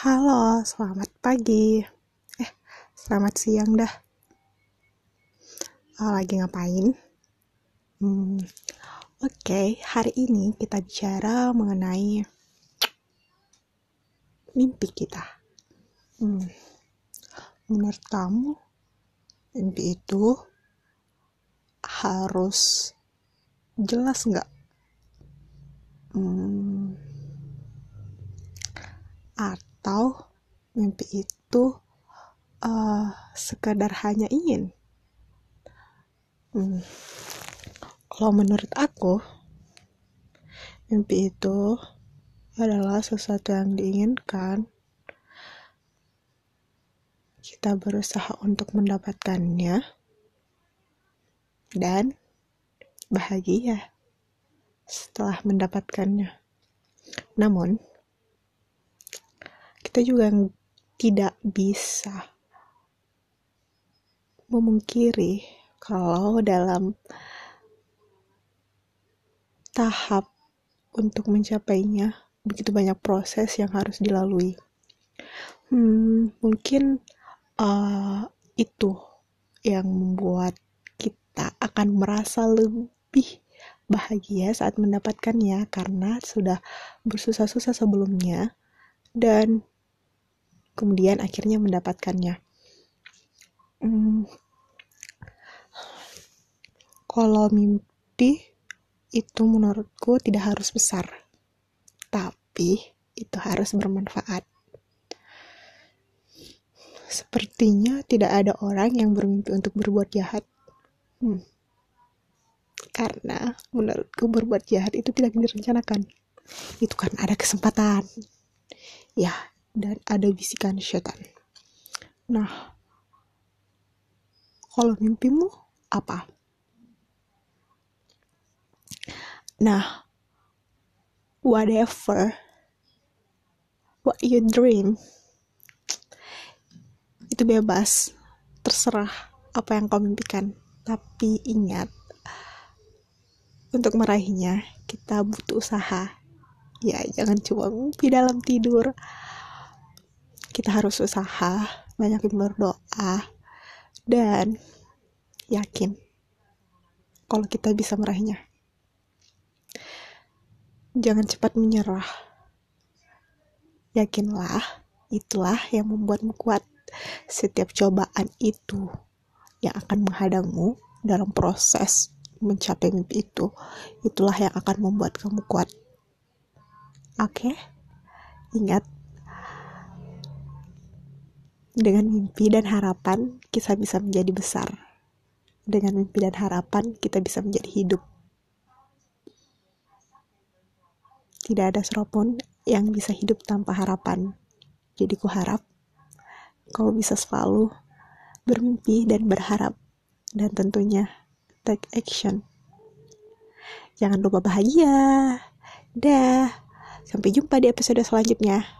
Halo, selamat pagi. Eh, selamat siang dah. Oh, lagi ngapain? Hmm, Oke, okay. hari ini kita bicara mengenai mimpi kita. Hmm, menurut kamu, mimpi itu harus jelas nggak? Hmm, atau mimpi itu uh, sekadar hanya ingin. Hmm. kalau menurut aku mimpi itu adalah sesuatu yang diinginkan. Kita berusaha untuk mendapatkannya dan bahagia setelah mendapatkannya. Namun kita juga tidak bisa memungkiri kalau dalam tahap untuk mencapainya begitu banyak proses yang harus dilalui. Hmm, mungkin uh, itu yang membuat kita akan merasa lebih bahagia saat mendapatkannya karena sudah bersusah-susah sebelumnya dan kemudian akhirnya mendapatkannya. Hmm, kalau mimpi itu menurutku tidak harus besar, tapi itu harus bermanfaat. Sepertinya tidak ada orang yang bermimpi untuk berbuat jahat. Hmm. Karena menurutku berbuat jahat itu tidak direncanakan. Itu kan ada kesempatan. Ya, dan ada bisikan setan. Nah, kalau mimpimu apa? Nah, whatever what you dream itu bebas, terserah apa yang kau mimpikan. Tapi ingat, untuk meraihnya kita butuh usaha. Ya, jangan cuma mimpi dalam tidur kita harus usaha, banyakin berdoa, dan yakin kalau kita bisa meraihnya. Jangan cepat menyerah. Yakinlah, itulah yang membuatmu kuat. Setiap cobaan itu yang akan menghadangmu dalam proses mencapai mimpi itu, itulah yang akan membuat kamu kuat. Oke, okay? ingat dengan mimpi dan harapan, kita bisa menjadi besar. Dengan mimpi dan harapan, kita bisa menjadi hidup. Tidak ada seorang yang bisa hidup tanpa harapan. Jadi ku harap kau bisa selalu bermimpi dan berharap. Dan tentunya take action. Jangan lupa bahagia. Dah. Sampai jumpa di episode selanjutnya.